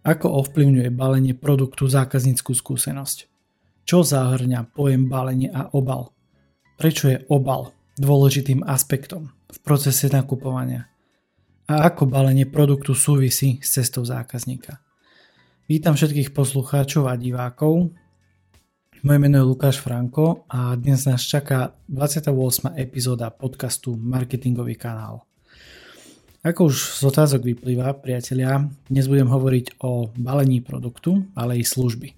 Ako ovplyvňuje balenie produktu zákazníckú skúsenosť? Čo zahrňa pojem balenie a obal? Prečo je obal dôležitým aspektom v procese nakupovania? A ako balenie produktu súvisí s cestou zákazníka? Vítam všetkých poslucháčov a divákov. Moje meno je Lukáš Franko a dnes nás čaká 28. epizóda podcastu Marketingový kanál. Ako už z otázok vyplýva, priatelia, dnes budem hovoriť o balení produktu, ale i služby.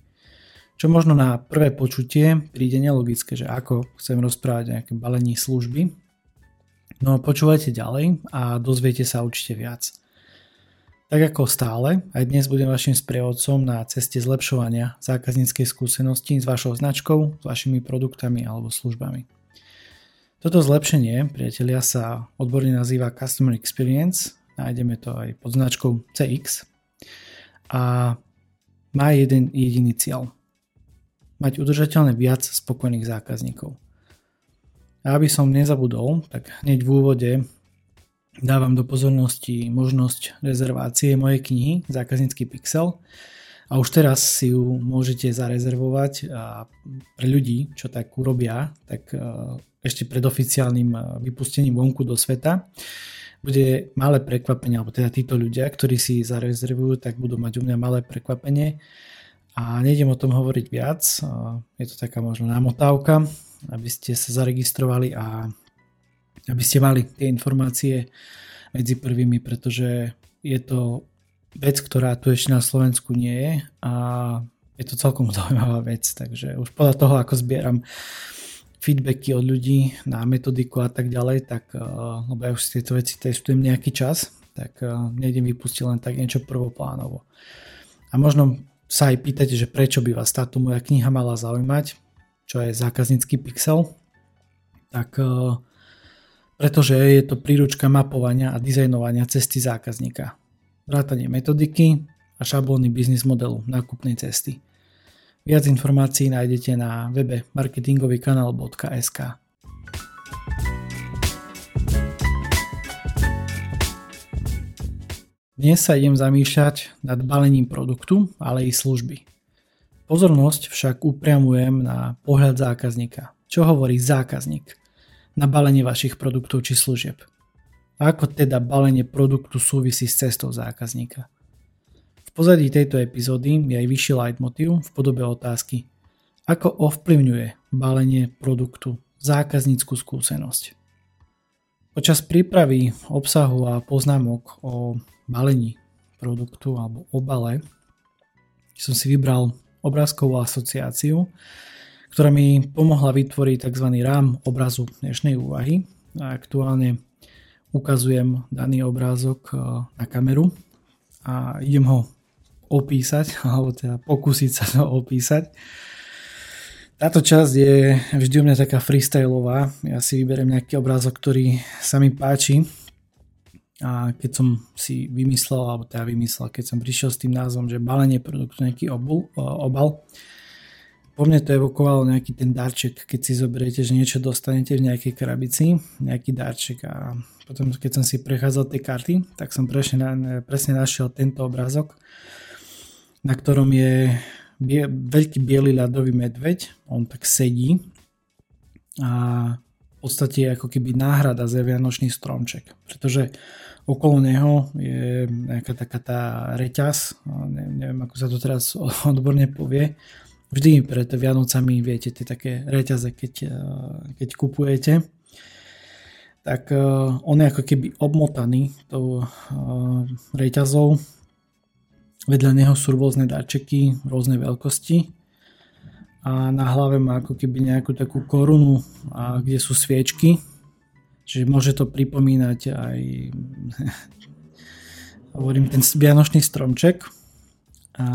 Čo možno na prvé počutie príde nelogické, že ako chcem rozprávať nejaké balení služby. No počúvajte ďalej a dozviete sa určite viac. Tak ako stále, aj dnes budem vašim sprievodcom na ceste zlepšovania zákazníckej skúsenosti s vašou značkou, s vašimi produktami alebo službami. Toto zlepšenie, priatelia, sa odborne nazýva Customer Experience, nájdeme to aj pod značkou CX a má jeden jediný cieľ. Mať udržateľne viac spokojných zákazníkov. A aby som nezabudol, tak hneď v úvode dávam do pozornosti možnosť rezervácie mojej knihy Zákaznícky pixel, a už teraz si ju môžete zarezervovať a pre ľudí, čo tak urobia, tak e, ešte pred oficiálnym e, vypustením vonku do sveta. Bude malé prekvapenie, alebo teda títo ľudia, ktorí si zarezervujú, tak budú mať u mňa malé prekvapenie. A nejdem o tom hovoriť viac, e, je to taká možno námotávka, aby ste sa zaregistrovali a aby ste mali tie informácie medzi prvými, pretože je to vec, ktorá tu ešte na Slovensku nie je a je to celkom zaujímavá vec, takže už podľa toho, ako zbieram feedbacky od ľudí na metodiku a tak ďalej, tak, eh, lebo ja už tieto veci testujem nejaký čas, tak eh, nejdem vypustiť len tak niečo prvoplánovo. A možno sa aj pýtate, že prečo by vás táto moja kniha mala zaujímať, čo je zákaznícky pixel, tak eh, pretože je to príručka mapovania a dizajnovania cesty zákazníka vrátanie metodiky a šablóny biznis modelu nákupnej cesty. Viac informácií nájdete na webe marketingovýkanál.sk. Dnes sa idem zamýšľať nad balením produktu, ale i služby. Pozornosť však upriamujem na pohľad zákazníka. Čo hovorí zákazník na balenie vašich produktov či služieb? Ako teda balenie produktu súvisí s cestou zákazníka? Pozadí tejto epizódy je aj vyšší leitmotiv v podobe otázky Ako ovplyvňuje balenie produktu zákazníckú skúsenosť? Počas prípravy obsahu a poznámok o balení produktu alebo obale som si vybral obrázkovú asociáciu, ktorá mi pomohla vytvoriť tzv. rám obrazu dnešnej úvahy. A aktuálne ukazujem daný obrázok eh, na kameru a idem ho opísať, alebo teda pokúsiť sa to opísať. Táto časť je vždy u mňa taká freestyleová. Ja si vyberiem nejaký obrázok, ktorý sa mi páči. A keď som si vymyslel, alebo teda vymyslel, keď som prišiel s tým názvom, že balenie produktu, nejaký obul, eh, obal, po mne to evokovalo nejaký ten darček, keď si zoberiete, že niečo dostanete v nejakej krabici, nejaký darček a potom keď som si prechádzal tie karty, tak som presne, presne našiel tento obrázok, na ktorom je bie, veľký biely ľadový medveď, on tak sedí. A v podstate je ako keby náhrada za vianočný stromček, pretože okolo neho je nejaká taká tá reťaz, neviem ako sa to teraz odborne povie, vždy pred Vianocami, viete, tie také reťaze, keď, eh, keď kupujete, tak eh, on je ako keby obmotaný tou eh, reťazou. Vedľa neho sú rôzne darčeky, rôzne veľkosti a na hlave má ako keby nejakú takú korunu, a kde sú sviečky. Čiže môže to pripomínať aj hovorím ten vianočný stromček. A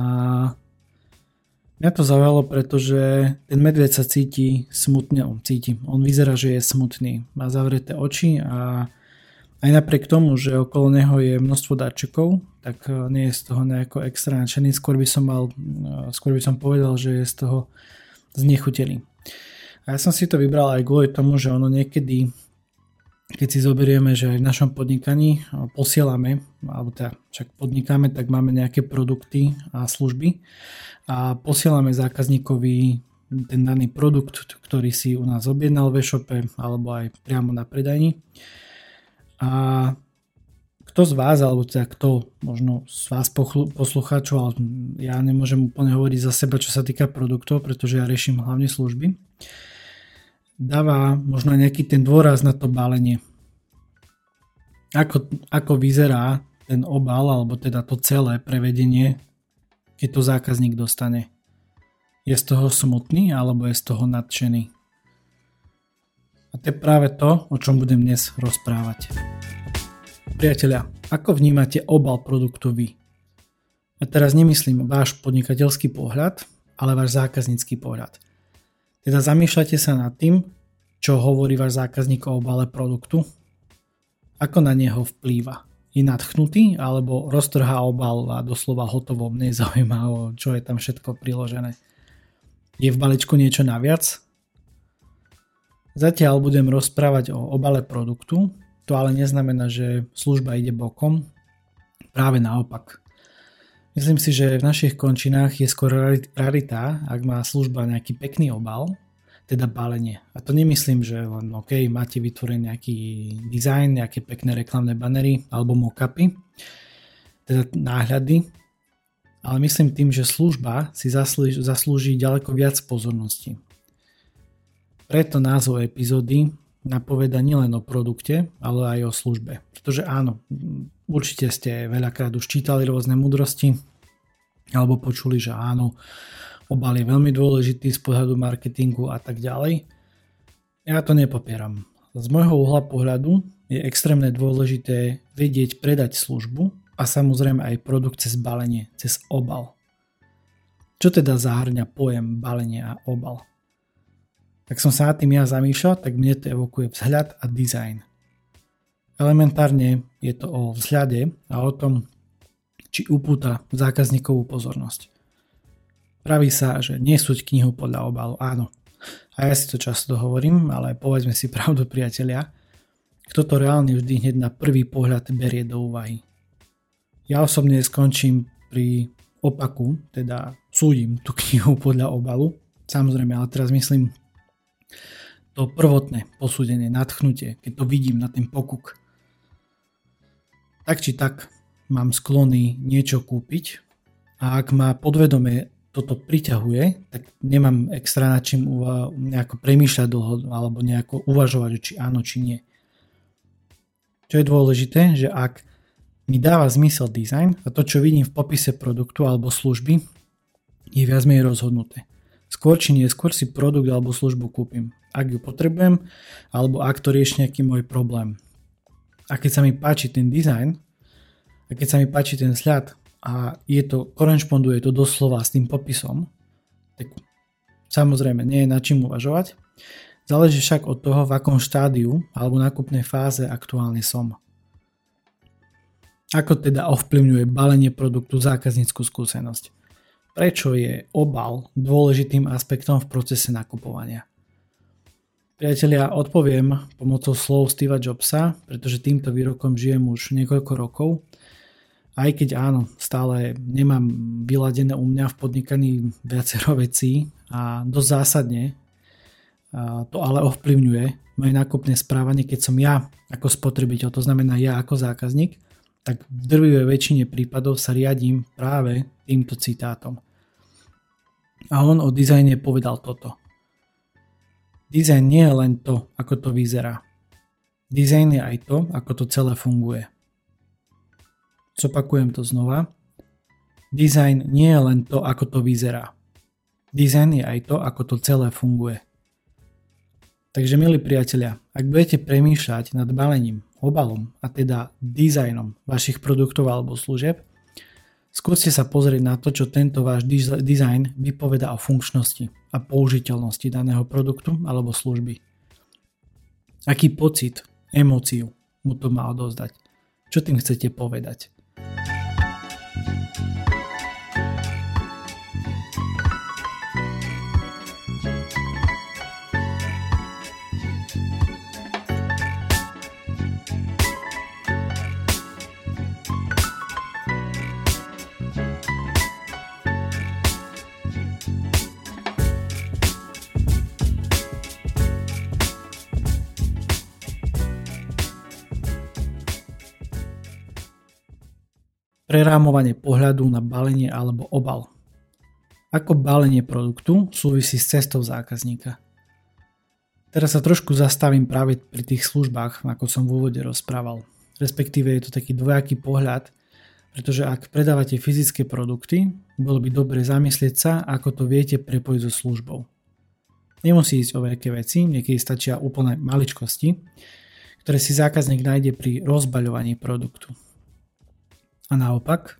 Mňa to zaujalo, pretože ten medveď sa cíti smutne, on cíti, on vyzerá, že je smutný, má zavreté oči a aj napriek tomu, že okolo neho je množstvo darčekov, tak eh, nie je z toho nejako extra nadšený, skôr by som mal, eh, skôr by som povedal, že je z toho znechutený. A ja som si to vybral aj kvôli tomu, že ono niekedy keď si zoberieme, že aj v našom podnikaní posielame, alebo teda však podnikáme, tak máme nejaké produkty a služby a posielame zákazníkovi ten daný produkt, ktorý si u nás objednal v e-shope alebo aj priamo na predajni. A kto z vás, alebo teda kto možno z vás poslucháčov, ale ja nemôžem úplne hovoriť za seba, čo sa týka produktov, pretože ja riešim hlavne služby, dáva možno nejaký ten dôraz na to balenie. Ako, ako vyzerá ten obal, alebo teda to celé prevedenie, keď to zákazník dostane. Je z toho smutný, alebo je z toho nadšený? A to je práve to, o čom budem dnes rozprávať. Priatelia, ako vnímate obal produktu vy? A teraz nemyslím váš podnikateľský pohľad, ale váš zákaznícky pohľad. Teda zamýšľate sa nad tým, čo hovorí váš zákazník o obale produktu, ako na neho vplýva. Je nadchnutý alebo roztrhá obal a doslova hotovo mne čo je tam všetko priložené. Je v balíčku niečo naviac? Zatiaľ budem rozprávať o obale produktu, to ale neznamená, že služba ide bokom. Práve naopak. Myslím si, že v našich končinách je skôr rarita, ak má služba nejaký pekný obal, teda balenie. A to nemyslím, že len OK, máte vytvorený nejaký dizajn, nejaké pekné reklamné banery alebo mockupy, teda náhľady, ale myslím tým, že služba si zaslúži, zaslúži ďaleko viac pozornosti. Preto názov epizódy napoveda nielen o produkte, ale aj o službe. Pretože áno, určite ste veľakrát už čítali rôzne múdrosti, alebo počuli, že áno, obal je veľmi dôležitý z pohľadu marketingu a tak ďalej. Ja to nepopieram. Z môjho uhla pohľadu je extrémne dôležité vedieť predať službu a samozrejme aj produkt cez balenie, cez obal. Čo teda zahrňa pojem balenie a obal? Tak som sa nad tým ja zamýšľal, tak mne to evokuje vzhľad a dizajn. Elementárne je to o vzhľade a o tom, či upúta zákazníkovú pozornosť. Praví sa, že nesúď knihu podľa obalu. Áno. A ja si to často hovorím, ale povedzme si pravdu priatelia. Kto to reálne vždy hneď na prvý pohľad berie do úvahy. Ja osobne skončím pri opaku, teda súdim tú knihu podľa obalu. Samozrejme, ale teraz myslím to prvotné posúdenie, nadchnutie, keď to vidím na ten pokuk. Tak či tak mám sklony niečo kúpiť a ak ma podvedome toto priťahuje, tak nemám extra na čím uva- nejako premýšľať dlho alebo nejako uvažovať, či áno, či nie. Čo je dôležité, že ak mi dáva zmysel design a to, čo vidím v popise produktu alebo služby, je viac menej rozhodnuté. Skôr či neskôr si produkt alebo službu kúpim, ak ju potrebujem, alebo ak to rieši nejaký môj problém. A keď sa mi páči ten design, a keď sa mi páči ten vzhľad a je to, korešponduje to doslova s tým popisom, tak samozrejme nie je na čím uvažovať. Záleží však od toho, v akom štádiu alebo nákupnej fáze aktuálne som. Ako teda ovplyvňuje balenie produktu zákazníckú skúsenosť? Prečo je obal dôležitým aspektom v procese nakupovania? Priatelia, odpoviem pomocou slov Steva Jobsa, pretože týmto výrokom žijem už niekoľko rokov. Aj keď áno, stále nemám vyladené u mňa v podnikaní viacero vecí a dosť zásadne to ale ovplyvňuje moje nákupné správanie, keď som ja ako spotrebiteľ, to znamená ja ako zákazník, tak v drvivej väčšine prípadov sa riadím práve týmto citátom. A on o dizajne povedal toto. Dizajn nie je len to, ako to vyzerá. Dizajn je aj to, ako to celé funguje. Zopakujem to znova. Dizajn nie je len to, ako to vyzerá. Dizajn je aj to, ako to celé funguje. Takže milí priatelia, ak budete premýšľať nad balením obalom a teda dizajnom vašich produktov alebo služieb, skúste sa pozrieť na to, čo tento váš dizajn vypoveda o funkčnosti a použiteľnosti daného produktu alebo služby. Aký pocit, emóciu mu to má odozdať? Čo tým chcete povedať? Prerámovanie pohľadu na balenie alebo obal. Ako balenie produktu súvisí s cestou zákazníka. Teraz sa trošku zastavím práve pri tých službách, ako som v úvode rozprával. Respektíve je to taký dvojaký pohľad, pretože ak predávate fyzické produkty, bolo by dobre zamyslieť sa, ako to viete prepojiť so službou. Nemusí ísť o veľké veci, niekedy stačia úplne maličkosti, ktoré si zákazník nájde pri rozbaľovaní produktu. A naopak,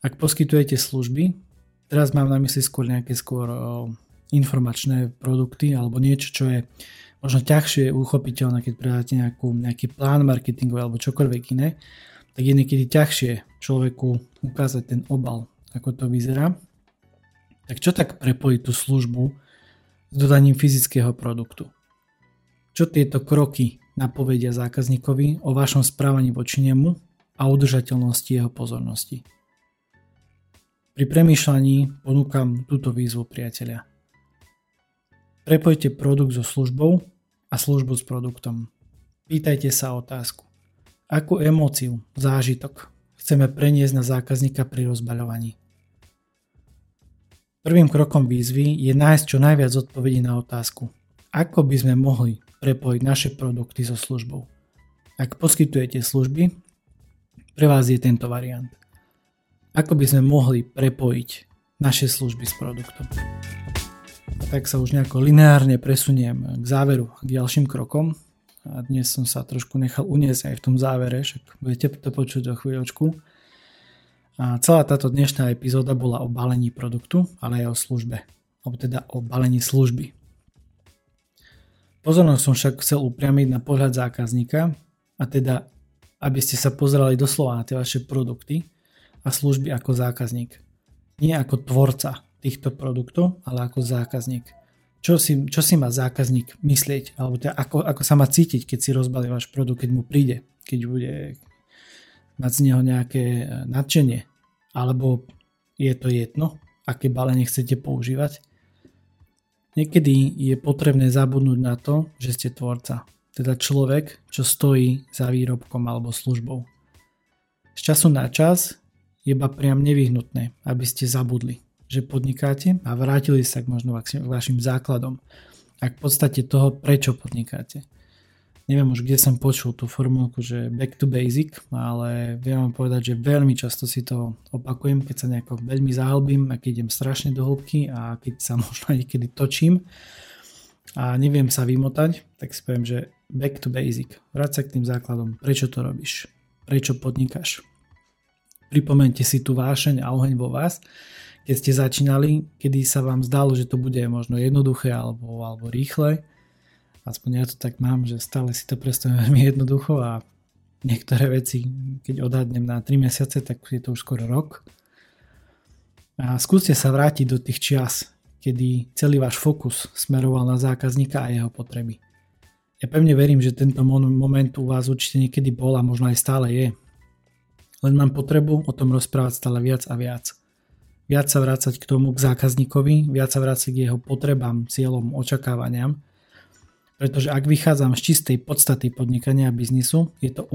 ak poskytujete služby, teraz mám na mysli skôr nejaké skôr informačné produkty alebo niečo, čo je možno ťažšie uchopiteľné, keď predáte nejakú, nejaký plán marketingový alebo čokoľvek iné, tak je niekedy ťažšie človeku ukázať ten obal, ako to vyzerá. Tak čo tak prepojiť tú službu s dodaním fyzického produktu? Čo tieto kroky napovedia zákazníkovi o vašom správaní voči nemu a udržateľnosti jeho pozornosti? Pri premýšľaní ponúkam túto výzvu priateľia. Prepojte produkt so službou a službu s produktom. Pýtajte sa otázku. Akú emóciu, zážitok chceme preniesť na zákazníka pri rozbaľovaní? Prvým krokom výzvy je nájsť čo najviac odpovedí na otázku, ako by sme mohli prepojiť naše produkty so službou. Ak poskytujete služby, pre vás je tento variant. Ako by sme mohli prepojiť naše služby s produktom tak sa už nejako lineárne presuniem k záveru, k ďalším krokom. A dnes som sa trošku nechal uniesť aj v tom závere, však budete to počuť o chvíľočku. A celá táto dnešná epizóda bola o balení produktu, ale aj o službe. Alebo teda o balení služby. Pozornosť som však chcel upriamiť na pohľad zákazníka a teda, aby ste sa pozerali doslova na tie vaše produkty a služby ako zákazník. Nie ako tvorca týchto produktov, ale ako zákazník. Čo si, čo si má zákazník myslieť, alebo teda ako, ako sa má cítiť, keď si rozbalí váš produkt, keď mu príde, keď bude mať z neho nejaké e, nadšenie, alebo je to jedno, aké balenie chcete používať. Niekedy je potrebné zabudnúť na to, že ste tvorca, teda človek, čo stojí za výrobkom alebo službou. Z času na čas je iba priam nevyhnutné, aby ste zabudli že podnikáte a vrátili sa k možno k vašim základom a k podstate toho, prečo podnikáte. Neviem už, kde som počul tú formulku, že back to basic, ale viem vám povedať, že veľmi často si to opakujem, keď sa nejako veľmi zahlbím a keď idem strašne do hĺbky a keď sa možno niekedy točím a neviem sa vymotať, tak si poviem, že back to basic. Vráť sa k tým základom. Prečo to robíš? Prečo podnikáš? Pripomente si tú vášeň a oheň vo vás keď ste začínali, kedy sa vám zdalo, že to bude možno jednoduché alebo, alebo rýchle. Aspoň ja to tak mám, že stále si to predstavujem veľmi jednoducho a niektoré veci, keď odhadnem na 3 mesiace, tak je to už skoro rok. A skúste sa vrátiť do tých čias, kedy celý váš fokus smeroval na zákazníka a jeho potreby. Ja pevne verím, že tento moment u vás určite niekedy bol a možno aj stále je. Len mám potrebu o tom rozprávať stále viac a viac viac sa vrácať k tomu, k zákazníkovi, viac sa vrácať k jeho potrebám, cieľom, očakávaniam. Pretože ak vychádzam z čistej podstaty podnikania a biznisu, je to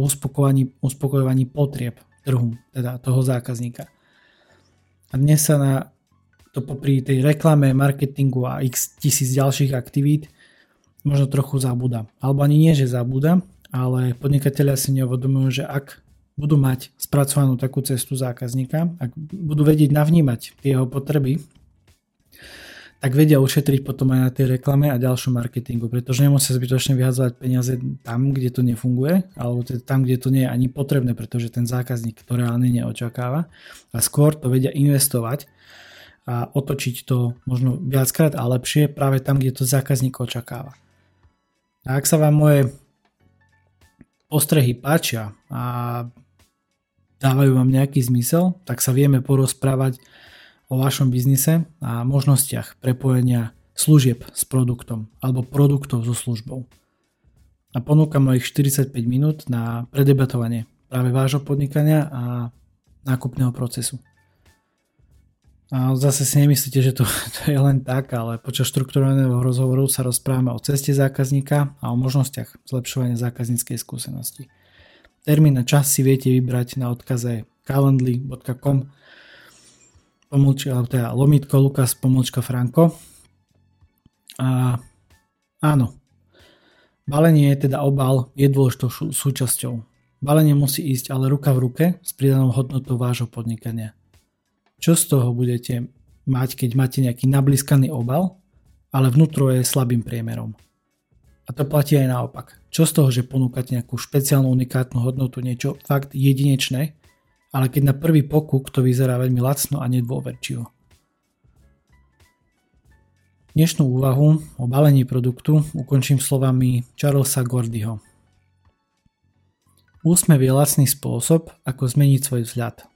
uspokojovaní potrieb trhu, teda toho zákazníka. A dnes sa na to popri tej reklame, marketingu a x tisíc ďalších aktivít možno trochu zabúda. Alebo ani nie, že zabúda, ale podnikatelia si neuvedomujú, že ak budú mať spracovanú takú cestu zákazníka, ak budú vedieť navnímať jeho potreby, tak vedia ušetriť potom aj na tej reklame a ďalšom marketingu, pretože nemusia zbytočne vyhazovať peniaze tam, kde to nefunguje, alebo teda tam, kde to nie je ani potrebné, pretože ten zákazník to reálne neočakáva a skôr to vedia investovať a otočiť to možno viackrát a lepšie práve tam, kde to zákazník očakáva. A ak sa vám moje postrehy páčia a dávajú vám nejaký zmysel, tak sa vieme porozprávať o vašom biznise a možnostiach prepojenia služieb s produktom alebo produktov so službou. A ponúkam mojich 45 minút na predebatovanie práve vášho podnikania a nákupného procesu. A zase si nemyslíte, že to, to je len tak, ale počas štruktúrovaného rozhovoru sa rozprávame o ceste zákazníka a o možnostiach zlepšovania zákazníckej skúsenosti. Termín a čas si viete vybrať na odkaze calendly.com pomlčka, teda lomitko Lukas pomlčka Franko. A áno, balenie je teda obal je dôležitou súčasťou. Balenie musí ísť ale ruka v ruke s pridanou hodnotou vášho podnikania. Čo z toho budete mať, keď máte nejaký nablískaný obal, ale vnútro je slabým priemerom. A to platí aj naopak. Čo z toho, že ponúkate nejakú špeciálnu unikátnu hodnotu, niečo fakt jedinečné, ale keď na prvý pokuk to vyzerá veľmi lacno a nedôverčivo. Dnešnú úvahu o balení produktu ukončím slovami Charlesa Gordyho. Úsmev je lacný spôsob, ako zmeniť svoj vzhľad.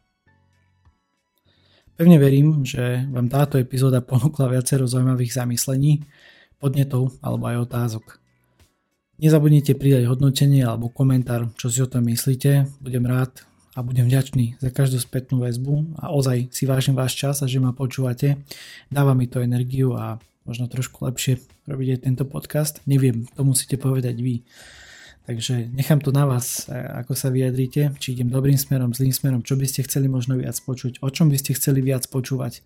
Pevne verím, že vám táto epizóda ponúkla viacero zaujímavých zamyslení, podnetov alebo aj otázok. Nezabudnite pridať hodnotenie alebo komentár, čo si o tom myslíte. Budem rád, a budem vďačný za každú spätnú väzbu a ozaj si vážim váš čas a že ma počúvate. Dáva mi to energiu a možno trošku lepšie robiť aj tento podcast. Neviem, to musíte povedať vy. Takže nechám to na vás, e, ako sa vyjadríte, či idem dobrým smerom, zlým smerom, čo by ste chceli možno viac počuť, o čom by ste chceli viac počúvať.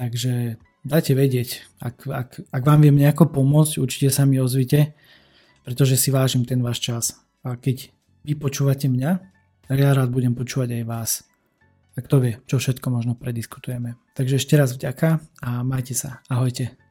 Takže dajte vedieť, ak, ak, ak vám viem nejako pomôcť, určite sa mi ozvite, pretože si vážim ten váš čas. A keď vy počúvate mňa, tak ja rád budem počúvať aj vás. A kto vie, čo všetko možno prediskutujeme. Takže ešte raz vďaka a majte sa. Ahojte.